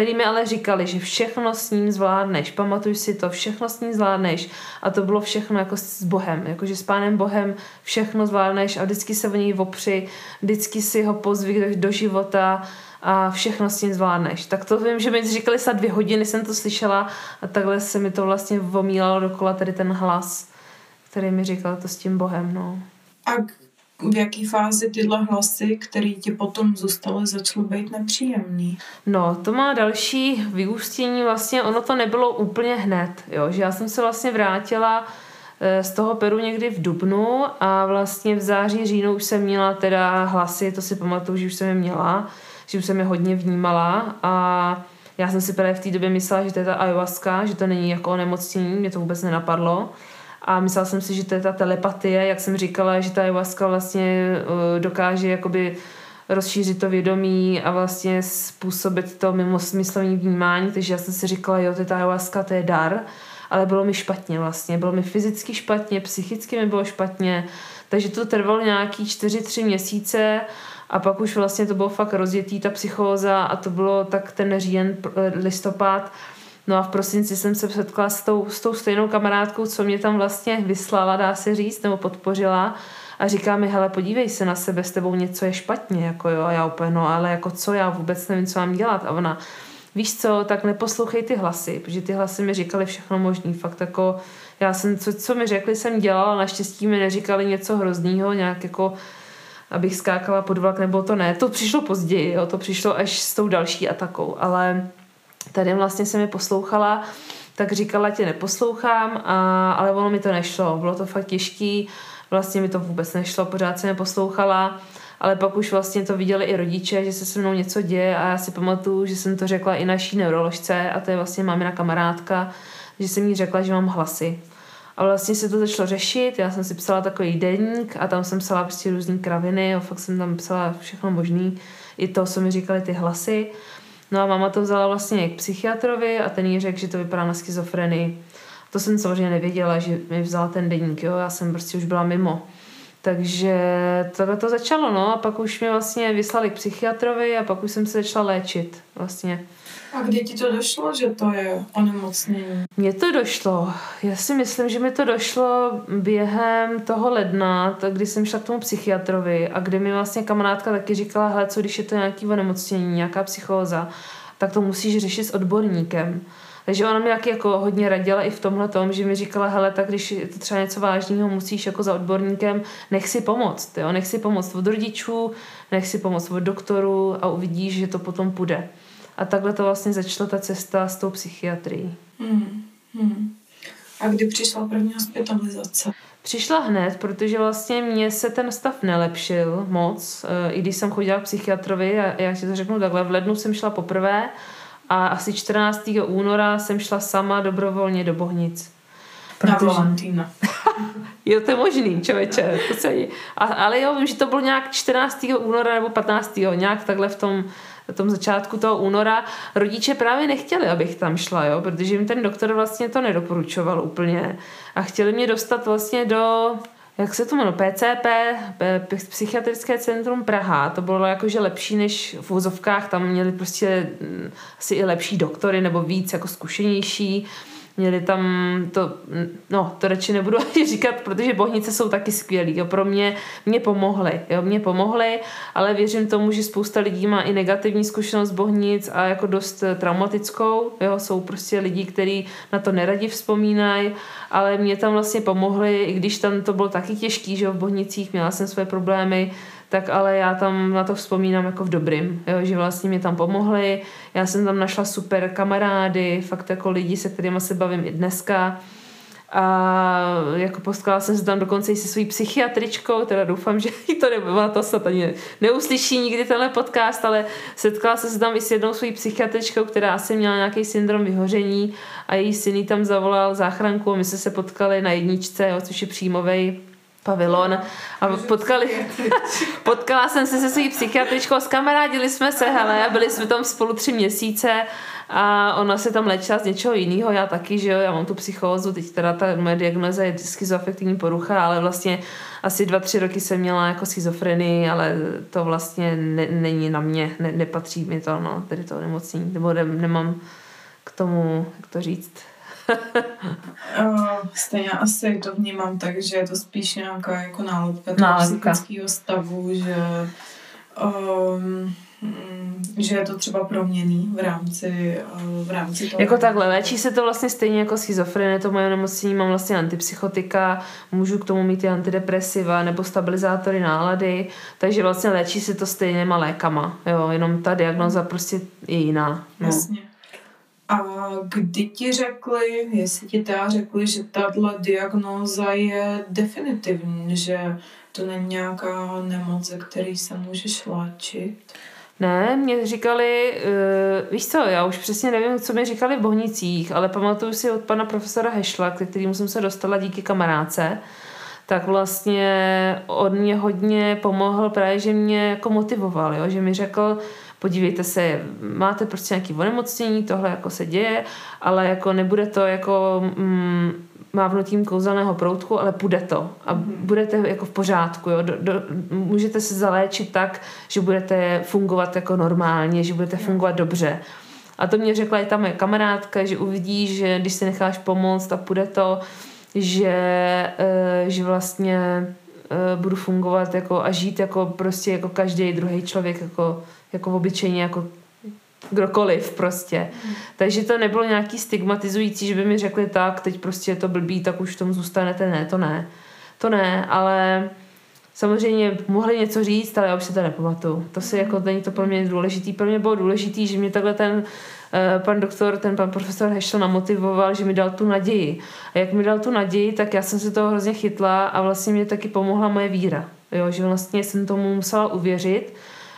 který mi ale říkali, že všechno s ním zvládneš, pamatuj si to, všechno s ním zvládneš a to bylo všechno jako s Bohem, jakože s Pánem Bohem všechno zvládneš a vždycky se o něj opři, vždycky si ho pozví do, života a všechno s tím zvládneš. Tak to vím, že mi říkali snad dvě hodiny, jsem to slyšela a takhle se mi to vlastně vomílalo dokola tady ten hlas, který mi říkal to s tím Bohem, no. A v jaký fázi tyhle hlasy, které ti potom zůstaly, začaly být nepříjemný? No, to má další vyústění, vlastně ono to nebylo úplně hned, jo, že já jsem se vlastně vrátila eh, z toho Peru někdy v Dubnu a vlastně v září, říjnu už jsem měla teda hlasy, to si pamatuju, že už jsem je měla, že už jsem je hodně vnímala a já jsem si právě v té době myslela, že to je ta ayahuasca, že to není jako onemocnění, mě to vůbec nenapadlo. A myslela jsem si, že to je ta telepatie, jak jsem říkala, že ta ayahuasca vlastně uh, dokáže jakoby rozšířit to vědomí a vlastně způsobit to mimo smyslovní vnímání, takže já jsem si říkala, jo, to je ta ayahuasca, to je dar, ale bylo mi špatně vlastně, bylo mi fyzicky špatně, psychicky mi bylo špatně, takže to trvalo nějaký čtyři, tři měsíce a pak už vlastně to bylo fakt rozjetý ta psychóza a to bylo tak ten říjen, listopad, No a v prosinci jsem se setkala s tou, s tou stejnou kamarádkou, co mě tam vlastně vyslala, dá se říct, nebo podpořila. A říká mi, hele, podívej se na sebe, s tebou něco je špatně, jako jo, a já úplně, no ale jako co, já vůbec nevím, co mám dělat a ona, víš co, tak neposlouchej ty hlasy, protože ty hlasy mi říkali všechno možný, fakt jako, já jsem, co, co mi řekli, jsem dělala, naštěstí mi neříkali něco hroznýho, nějak jako, abych skákala pod vlak, nebo to ne, to přišlo později, jo, to přišlo až s tou další atakou, ale tady vlastně se mi poslouchala, tak říkala, tě neposlouchám, a, ale ono mi to nešlo, bylo to fakt těžký, vlastně mi to vůbec nešlo, pořád se mi poslouchala, ale pak už vlastně to viděli i rodiče, že se se mnou něco děje a já si pamatuju, že jsem to řekla i naší neuroložce a to je vlastně mámina kamarádka, že jsem jí řekla, že mám hlasy. A vlastně se to začalo řešit, já jsem si psala takový denník a tam jsem psala prostě různé kraviny a fakt jsem tam psala všechno možný, i to, co mi říkali ty hlasy. No a máma to vzala vlastně k psychiatrovi a ten jí řekl, že to vypadá na schizofrenii. To jsem samozřejmě nevěděla, že mi vzala ten deník, jo, já jsem prostě už byla mimo. Takže tohle to začalo, no a pak už mě vlastně vyslali k psychiatrovi a pak už jsem se začala léčit vlastně. A kdy ti to došlo, že to je onemocnění? Mně to došlo. Já si myslím, že mi to došlo během toho ledna, kdy jsem šla k tomu psychiatrovi a kdy mi vlastně kamarádka taky říkala, hele, co když je to nějaký onemocnění, nějaká psychóza, tak to musíš řešit s odborníkem. Takže ona mi jak jako hodně radila i v tomhle tom, že mi říkala, hele, tak když je to třeba něco vážného, musíš jako za odborníkem, nech si pomoct, jo? nech si pomoct od rodičů, nech si pomoct od doktoru a uvidíš, že to potom půjde. A takhle to vlastně začala ta cesta s tou psychiatrií. Hmm. Hmm. A kdy přišla první hospitalizace? Přišla hned, protože vlastně mně se ten stav nelepšil moc, eh, i když jsem chodila k psychiatrovi a já si to řeknu takhle, v lednu jsem šla poprvé a asi 14. února jsem šla sama dobrovolně do Bohnic. Protože... Na Valentína. jo, to je možný, člověče. To se... a, ale jo, vím, že to bylo nějak 14. února nebo 15. nějak takhle v tom v tom začátku toho února, rodiče právě nechtěli, abych tam šla, jo, protože jim ten doktor vlastně to nedoporučoval úplně a chtěli mě dostat vlastně do jak se to jmenuje, PCP, Psychiatrické centrum Praha, to bylo jakože lepší než v úzovkách, tam měli prostě mm, asi i lepší doktory nebo víc jako zkušenější Měli tam to, no to radši nebudu říkat, protože bohnice jsou taky skvělý. Jo. Pro mě, mě pomohly, jo, mě pomohly, ale věřím tomu, že spousta lidí má i negativní zkušenost bohnic a jako dost traumatickou. Jo. Jsou prostě lidi, kteří na to neradi vzpomínají, ale mě tam vlastně pomohly, i když tam to bylo taky těžký, že jo, v bohnicích měla jsem své problémy, tak ale já tam na to vzpomínám jako v dobrým, jo, že vlastně mě tam pomohli, já jsem tam našla super kamarády, fakt jako lidi, se kterými se bavím i dneska. A jako potkala jsem se tam dokonce i se svojí psychiatričkou, teda doufám, že jí to ona to snad ani neuslyší nikdy tenhle podcast, ale setkala jsem se tam i s jednou svojí psychiatričkou, která asi měla nějaký syndrom vyhoření a její syn tam zavolal záchranku a my jsme se potkali na jedničce, jo, což je příjmovej pavilon a potkali, potkala jsem se se svou psychiatričkou, skamarádili jsme se, hele, byli jsme tam spolu tři měsíce a ona se tam léčila z něčeho jiného, já taky, že jo, já mám tu psychózu, teď teda ta moje diagnoza je schizoafektivní porucha, ale vlastně asi dva, tři roky jsem měla jako schizofrenii, ale to vlastně ne, není na mě, ne, nepatří mi to, no, tedy to nemocní, nebo ne, nemám k tomu, jak to říct, stejně asi to vnímám tak, že je to spíš nějaká jako nálepka toho psychického stavu, že um, že je to třeba proměný v rámci, v rámci toho. Jako takhle, léčí se to vlastně stejně jako schizofrenie, to moje nemocnění, mám vlastně antipsychotika, můžu k tomu mít i antidepresiva nebo stabilizátory nálady, takže vlastně léčí se to stejnýma lékama, jo, jenom ta diagnoza prostě je jiná. No. Jasně. A kdy ti řekli, jestli ti teda řekli, že tahle diagnóza je definitivní, že to není nějaká nemoc, ze který se můžeš léčit? Ne, mě říkali, uh, víš co, já už přesně nevím, co mi říkali v Bohnicích, ale pamatuju si od pana profesora Hešla, k kterému jsem se dostala díky kamarádce, tak vlastně on mě hodně pomohl právě, že mě jako motivoval, jo? že mi řekl, podívejte se, máte prostě nějaký onemocnění, tohle jako se děje, ale jako nebude to jako mm, mávnutím kouzelného proutku, ale bude to a mhm. budete jako v pořádku. Jo? Do, do, můžete se zaléčit tak, že budete fungovat jako normálně, že budete fungovat dobře. A to mě řekla i ta moje kamarádka, že uvidí, že když si necháš pomoct a půjde to, že, eh, že vlastně eh, budu fungovat jako a žít jako prostě jako každý druhý člověk jako jako obyčejně jako kdokoliv prostě. Mm. Takže to nebylo nějaký stigmatizující, že by mi řekli tak, teď prostě je to blbý, tak už v tom zůstanete. Ne, to ne. To ne, ale samozřejmě mohli něco říct, ale já už si to nepamatuju. To si jako není to pro mě důležitý. Pro mě bylo důležitý, že mě takhle ten uh, pan doktor, ten pan profesor Hešel namotivoval, že mi dal tu naději. A jak mi dal tu naději, tak já jsem se toho hrozně chytla a vlastně mě taky pomohla moje víra. Jo, že vlastně jsem tomu musela uvěřit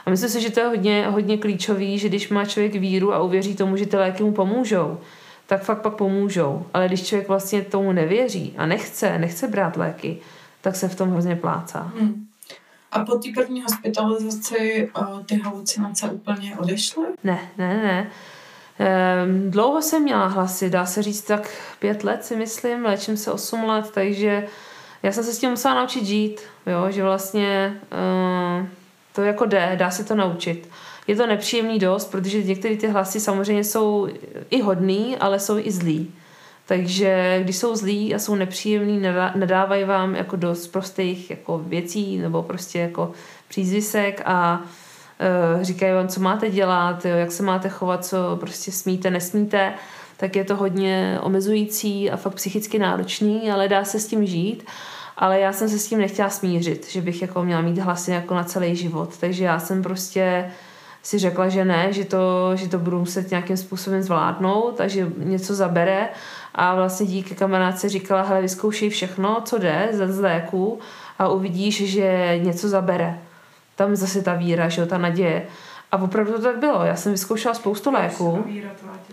a myslím si, že to je hodně, hodně klíčový, že když má člověk víru a uvěří tomu, že ty léky mu pomůžou, tak fakt pak pomůžou. Ale když člověk vlastně tomu nevěří a nechce, nechce brát léky, tak se v tom hrozně plácá. Hmm. A po té první hospitalizaci uh, ty halucinace úplně odešly? Ne, ne, ne. Ehm, dlouho jsem měla hlasy, dá se říct tak pět let si myslím, léčím se osm let, takže já jsem se s tím musela naučit žít, jo, že vlastně uh, to jako jde, dá se to naučit. Je to nepříjemný dost, protože některé ty hlasy samozřejmě jsou i hodný, ale jsou i zlý. Takže když jsou zlí a jsou nepříjemný, nedávají vám jako dost prostých jako věcí nebo prostě jako přízvisek a uh, říkají vám, co máte dělat, jo, jak se máte chovat, co prostě smíte, nesmíte, tak je to hodně omezující a fakt psychicky náročný, ale dá se s tím žít ale já jsem se s tím nechtěla smířit, že bych jako měla mít hlasy jako na celý život, takže já jsem prostě si řekla, že ne, že to, že to budu muset nějakým způsobem zvládnout a že něco zabere a vlastně díky kamarádce říkala, hele, vyzkoušej všechno, co jde z léku a uvidíš, že něco zabere. Tam zase ta víra, že jo, ta naděje. A opravdu to tak bylo. Já jsem vyzkoušela spoustu léků.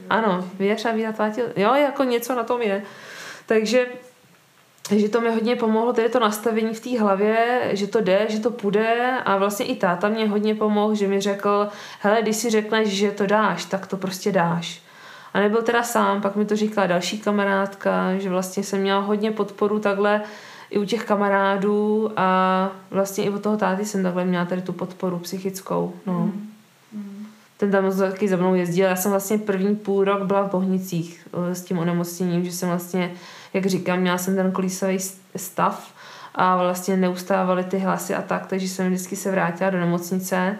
Ano, věř a víra tvá Jo, jako něco na tom je. Takže takže to mi hodně pomohlo, tedy to nastavení v té hlavě, že to jde, že to půjde a vlastně i táta mě hodně pomohl, že mi řekl, hele, když si řekneš, že to dáš, tak to prostě dáš. A nebyl teda sám, pak mi to říkala další kamarádka, že vlastně jsem měla hodně podporu takhle i u těch kamarádů a vlastně i od toho táty jsem takhle měla tady tu podporu psychickou. No. Mm. Ten tam taky za mnou jezdil. Já jsem vlastně první půl rok byla v Bohnicích eh, s tím onemocněním, že jsem vlastně jak říkám, měla jsem ten kolísový stav a vlastně neustávaly ty hlasy a tak, takže jsem vždycky se vrátila do nemocnice,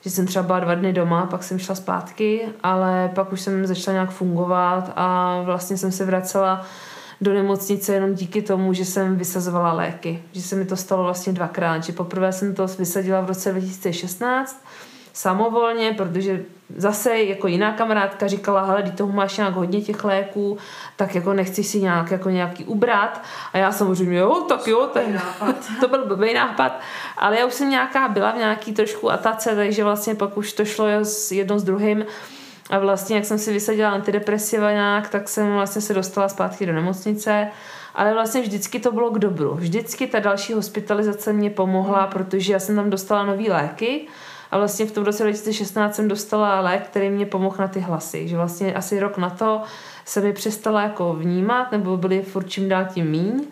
že jsem třeba byla dva dny doma, pak jsem šla zpátky, ale pak už jsem začala nějak fungovat a vlastně jsem se vracela do nemocnice jenom díky tomu, že jsem vysazovala léky. Že se mi to stalo vlastně dvakrát. Že poprvé jsem to vysadila v roce 2016 samovolně, protože zase jako jiná kamarádka říkala, hele, ty toho máš nějak hodně těch léků, tak jako nechci si nějak jako nějaký ubrat. A já samozřejmě, jo, tak jo, to, to byl blbý nápad. Ale já už jsem nějaká byla v nějaký trošku atace, takže vlastně pak už to šlo jedno s druhým. A vlastně, jak jsem si vysadila antidepresiva nějak, tak jsem vlastně se dostala zpátky do nemocnice. Ale vlastně vždycky to bylo k dobru. Vždycky ta další hospitalizace mě pomohla, protože já jsem tam dostala nové léky a vlastně v tom roce 2016 jsem dostala lék, který mě pomohl na ty hlasy. Že vlastně asi rok na to se mi přestala jako vnímat, nebo byly furt čím dál tím míň.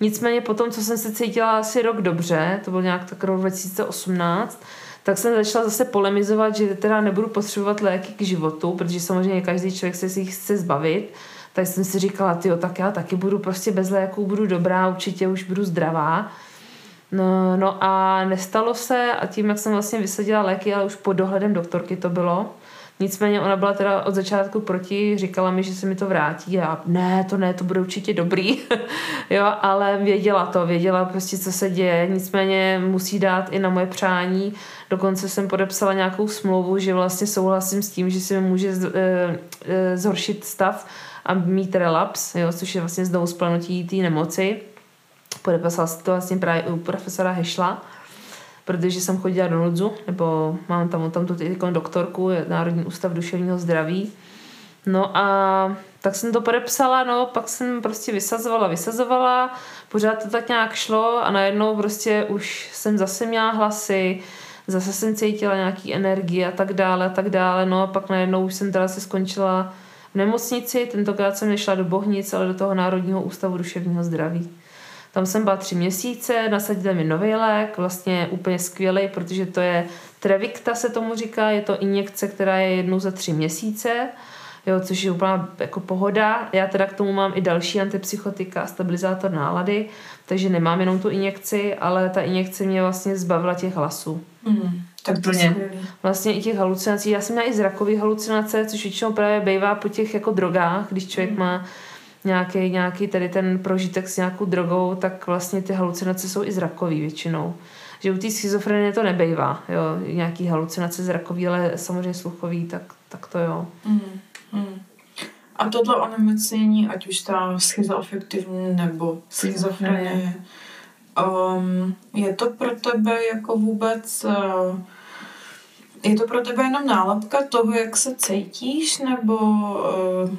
Nicméně potom, co jsem se cítila asi rok dobře, to byl nějak tak rok 2018, tak jsem začala zase polemizovat, že teda nebudu potřebovat léky k životu, protože samozřejmě každý člověk se jich chce zbavit. Tak jsem si říkala, jo, tak já taky budu prostě bez léků, budu dobrá, určitě už budu zdravá. No, no a nestalo se a tím, jak jsem vlastně vysadila léky, ale už pod dohledem doktorky to bylo, Nicméně ona byla teda od začátku proti, říkala mi, že se mi to vrátí. A ne, to ne, to bude určitě dobrý, jo, ale věděla to, věděla prostě, co se děje, nicméně musí dát i na moje přání, dokonce jsem podepsala nějakou smlouvu, že vlastně souhlasím s tím, že se mi může z, e, e, zhoršit stav a mít relaps, jo, což je vlastně znovu splanutí té nemoci. Podepsala se to vlastně právě u profesora Hešla, protože jsem chodila do Nudzu, nebo mám tam, tam tu jako doktorku, Národní ústav duševního zdraví. No a tak jsem to podepsala, no, pak jsem prostě vysazovala, vysazovala, pořád to tak nějak šlo a najednou prostě už jsem zase měla hlasy, zase jsem cítila nějaký energii a tak dále a tak dále, no a pak najednou už jsem teda se skončila v nemocnici, tentokrát jsem nešla do Bohnic, ale do toho Národního ústavu duševního zdraví. Tam jsem byla tři měsíce, nasadili mi nový lék, vlastně úplně skvělý, protože to je Trevikta se tomu říká, je to injekce, která je jednou za tři měsíce, jo, což je úplná jako pohoda. Já teda k tomu mám i další antipsychotika a stabilizátor nálady, takže nemám jenom tu injekci, ale ta injekce mě vlastně zbavila těch hlasů. Mm, tak to je Vlastně i těch halucinací. Já jsem měla i zrakové halucinace, což většinou právě bývá po těch jako drogách, když člověk mm. má nějaký, nějaký tady ten prožitek s nějakou drogou, tak vlastně ty halucinace jsou i zrakový většinou. Že u té schizofrenie to nebejvá, jo, nějaký halucinace zrakový, ale samozřejmě sluchový, tak, tak to jo. Mm, mm. A tohle onemocnění, ať už ta schizoafektivní nebo schizofrenie, um, je to pro tebe jako vůbec uh, je to pro tebe jenom nálepka toho, jak se cítíš, nebo uh,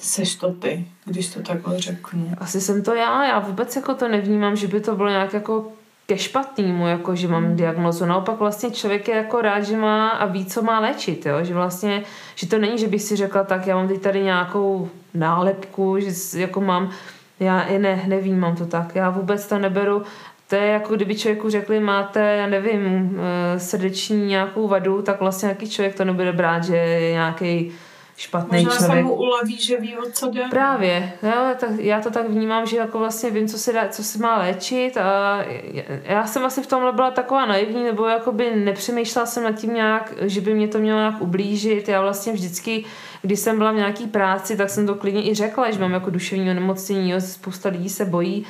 seš to ty, když to takhle řeknu. Asi jsem to já, já vůbec jako to nevnímám, že by to bylo nějak jako ke špatnému, jako že mám hmm. diagnozu. Naopak vlastně člověk je jako rád, že má a ví, co má léčit, jo? že vlastně, že to není, že bych si řekla, tak já mám teď tady nějakou nálepku, že jako mám, já i ne, nevím, mám to tak, já vůbec to neberu, to je jako kdyby člověku řekli, máte, já nevím, eh, srdeční nějakou vadu, tak vlastně nějaký člověk to nebude brát, že je nějaký špatný Možná člověk. Možná se mu uleví, že ví, o co jde. Právě. Jo, tak já to tak vnímám, že jako vlastně vím, co se, dá, co se má léčit a já jsem asi v tomhle byla taková naivní, nebo jakoby nepřemýšlela jsem nad tím nějak, že by mě to mělo nějak ublížit. Já vlastně vždycky, když jsem byla v nějaký práci, tak jsem to klidně i řekla, že mám jako duševní onemocnění, jo, spousta lidí se bojí,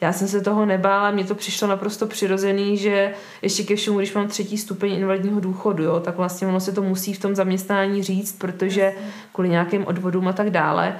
já jsem se toho nebála, mně to přišlo naprosto přirozený, že ještě ke všemu, když mám třetí stupeň invalidního důchodu, jo, tak vlastně ono se to musí v tom zaměstnání říct, protože kvůli nějakým odvodům a tak dále.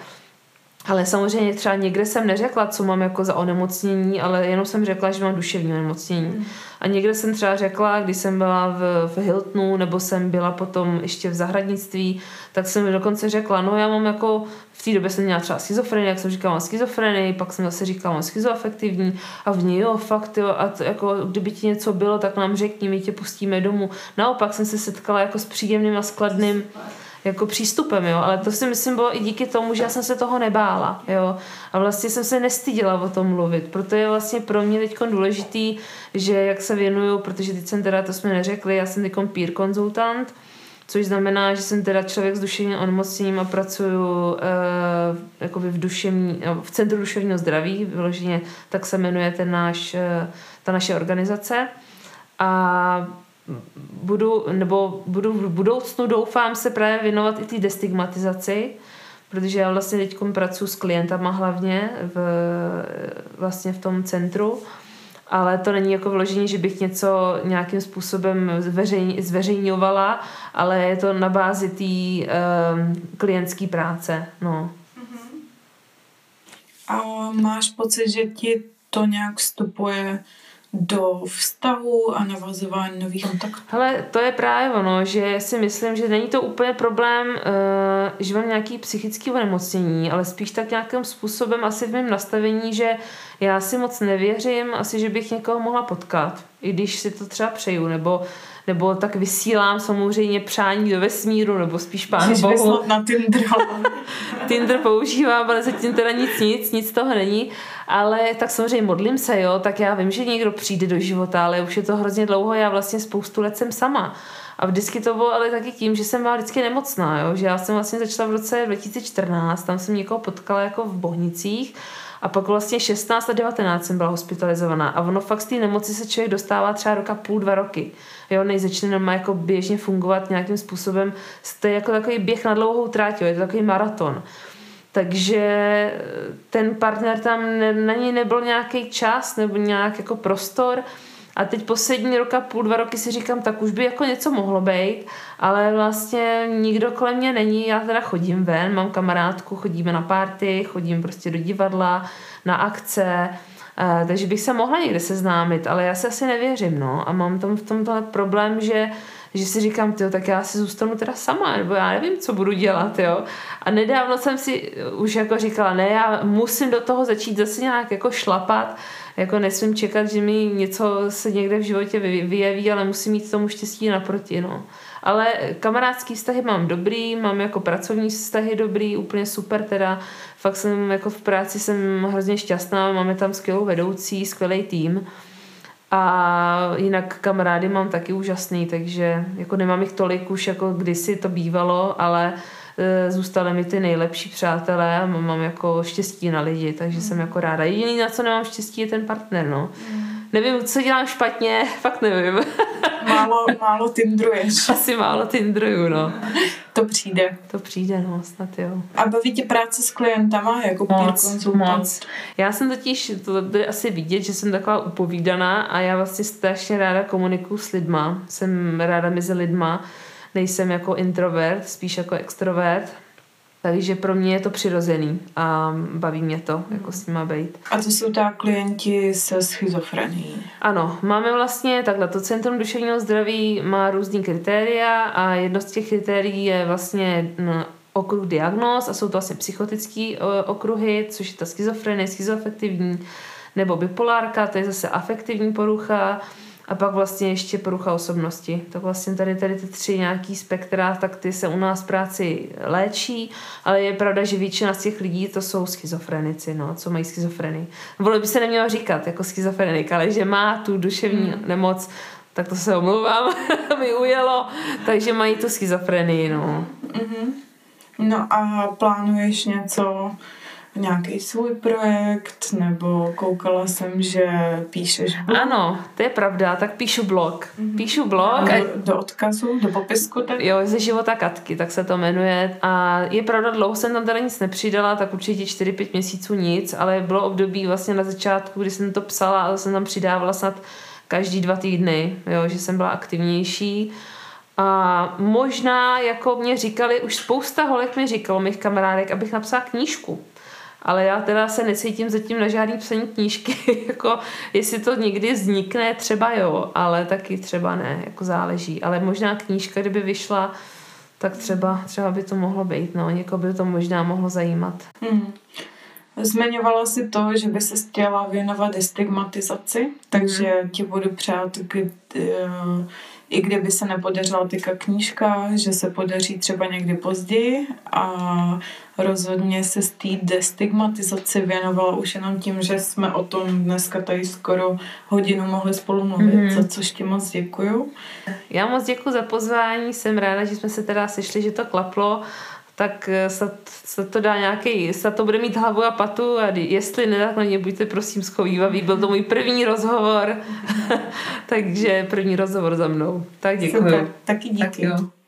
Ale samozřejmě třeba někde jsem neřekla, co mám jako za onemocnění, ale jenom jsem řekla, že mám duševní onemocnění. Mm. A někde jsem třeba řekla, když jsem byla v, v Hiltonu, nebo jsem byla potom ještě v zahradnictví, tak jsem dokonce řekla, no já mám jako, v té době jsem měla třeba schizofrenii, jak jsem říkala, mám schizofrenii, pak jsem zase říkala, mám schizoafektivní a v ní, jo, fakt, jo, a to, jako, kdyby ti něco bylo, tak nám řekni, my tě pustíme domů. Naopak jsem se setkala jako s příjemným a skladným Super jako přístupem, jo, ale to si myslím bylo i díky tomu, že já jsem se toho nebála, jo, a vlastně jsem se nestydila o tom mluvit, proto je vlastně pro mě teď důležitý, že jak se věnuju, protože teď jsem teda, to jsme neřekli, já jsem teď peer konzultant, což znamená, že jsem teda člověk s duševním onemocněním a pracuju uh, jakoby v, duševní, v Centru duševního zdraví, vyloženě tak se jmenuje ten náš, uh, ta naše organizace. A budu, nebo budu v budoucnu doufám se právě věnovat i té destigmatizaci, protože já vlastně teď pracuji s klientama hlavně v, vlastně v tom centru, ale to není jako vložení, že bych něco nějakým způsobem zveřejň, zveřejňovala, ale je to na bázi té um, klientské práce. No. A máš pocit, že ti to nějak vstupuje do vztahu a navazování nových kontaktů? Ale to je právě ono, že si myslím, že není to úplně problém, uh, že mám nějaký psychický onemocnění, ale spíš tak nějakým způsobem asi v mém nastavení, že já si moc nevěřím, asi, že bych někoho mohla potkat, i když si to třeba přeju, nebo nebo tak vysílám samozřejmě přání do vesmíru, nebo spíš pán Bohu. na Tinder. Tinder používám, ale zatím teda nic, nic, nic toho není. Ale tak samozřejmě modlím se, jo, tak já vím, že někdo přijde do života, ale už je to hrozně dlouho, já vlastně spoustu let jsem sama. A vždycky to bylo ale taky tím, že jsem byla vždycky nemocná, jo? že já jsem vlastně začala v roce 2014, tam jsem někoho potkala jako v Bohnicích a pak vlastně 16 a 19 jsem byla hospitalizovaná. A ono fakt z té nemoci se člověk dostává třeba roka půl, dva roky. Jo, než začne normálně jako běžně fungovat nějakým způsobem. To je jako takový běh na dlouhou tráť, jo, je to takový maraton. Takže ten partner tam na něj nebyl nějaký čas nebo nějak jako prostor. A teď poslední roka, půl, dva roky si říkám, tak už by jako něco mohlo být, ale vlastně nikdo kolem mě není, já teda chodím ven, mám kamarádku, chodíme na párty, chodím prostě do divadla, na akce, Uh, takže bych se mohla někde seznámit, ale já se asi nevěřím, no. A mám tam v tomto problém, že že si říkám, tyjo, tak já si zůstanu teda sama, nebo já nevím, co budu dělat, jo. A nedávno jsem si už jako říkala, ne, já musím do toho začít zase nějak jako šlapat, jako nesmím čekat, že mi něco se někde v životě vyjeví, ale musím mít tomu štěstí naproti, no. Ale kamarádský vztahy mám dobrý, mám jako pracovní vztahy dobrý, úplně super teda. Fakt jsem jako v práci jsem hrozně šťastná, máme tam skvělou vedoucí, skvělý tým. A jinak kamarády mám taky úžasný, takže jako nemám jich tolik už jako kdysi to bývalo, ale e, zůstaly mi ty nejlepší přátelé a mám jako štěstí na lidi, takže mm. jsem jako ráda. Jediný, na co nemám štěstí, je ten partner, no. Mm. Nevím, co dělám špatně, fakt nevím. Málo, málo tindruješ. Asi málo tindruju, no. To přijde. To přijde, no, snad jo. A baví tě práce s klientama jako moc, moc. Já jsem totiž, to bude asi vidět, že jsem taková upovídaná a já vlastně strašně ráda komunikuju s lidma. Jsem ráda mezi lidma. Nejsem jako introvert, spíš jako extrovert takže pro mě je to přirozený a baví mě to, jako s nima být. A to jsou ta klienti se schizofrenií? Ano, máme vlastně takhle, to Centrum duševního zdraví má různý kritéria a jedno z těch kritérií je vlastně no, okruh diagnóz a jsou to vlastně psychotické okruhy, což je ta schizofrenie, schizoafektivní, nebo bipolárka, to je zase afektivní porucha, a pak vlastně ještě porucha osobnosti. Tak vlastně tady, tady ty tři nějaký spektra, tak ty se u nás v práci léčí, ale je pravda, že většina z těch lidí to jsou schizofrenici, no, co mají schizofrenii. Vole by se nemělo říkat jako schizofrenik, ale že má tu duševní hmm. nemoc, tak to se omlouvám, mi ujelo, takže mají tu schizofrenii, no. Mm-hmm. No a plánuješ něco nějaký svůj projekt, nebo koukala jsem, že píšeš blog. Ano, to je pravda, tak píšu blog. Mm-hmm. Píšu blog. A do, do odkazu, do popisku? Tak? Jo, ze života Katky, tak se to jmenuje. A je pravda, dlouho jsem tam teda nic nepřidala, tak určitě 4-5 měsíců nic, ale bylo období vlastně na začátku, kdy jsem to psala a jsem tam přidávala snad každý dva týdny, jo, že jsem byla aktivnější. A možná, jako mě říkali, už spousta holek mi říkalo, mých kamarádek, abych napsala knížku ale já teda se necítím zatím na žádný psaní knížky, jako jestli to někdy vznikne, třeba jo, ale taky třeba ne, jako záleží, ale možná knížka, kdyby vyšla, tak třeba, třeba by to mohlo být, no, někoho by to možná mohlo zajímat. Hmm. Zmiňovala si to, že by se chtěla věnovat destigmatizaci, takže hmm. ti budu přát, kdy, i kdyby se nepodařila tyka knížka, že se podaří třeba někdy později a rozhodně se z té destigmatizaci věnovala už jenom tím, že jsme o tom dneska tady skoro hodinu mohli spolu mluvit, mm-hmm. za což ti moc děkuju. Já moc děkuji za pozvání, jsem ráda, že jsme se teda sešli, že to klaplo tak eh, se, se to dá nějaký, se to bude mít hlavu a patu a jestli ne, tak na ně buďte prosím schovývaví. Byl to můj první rozhovor, takže první rozhovor za mnou. Tak děkuji. Taky díky. Tak jo.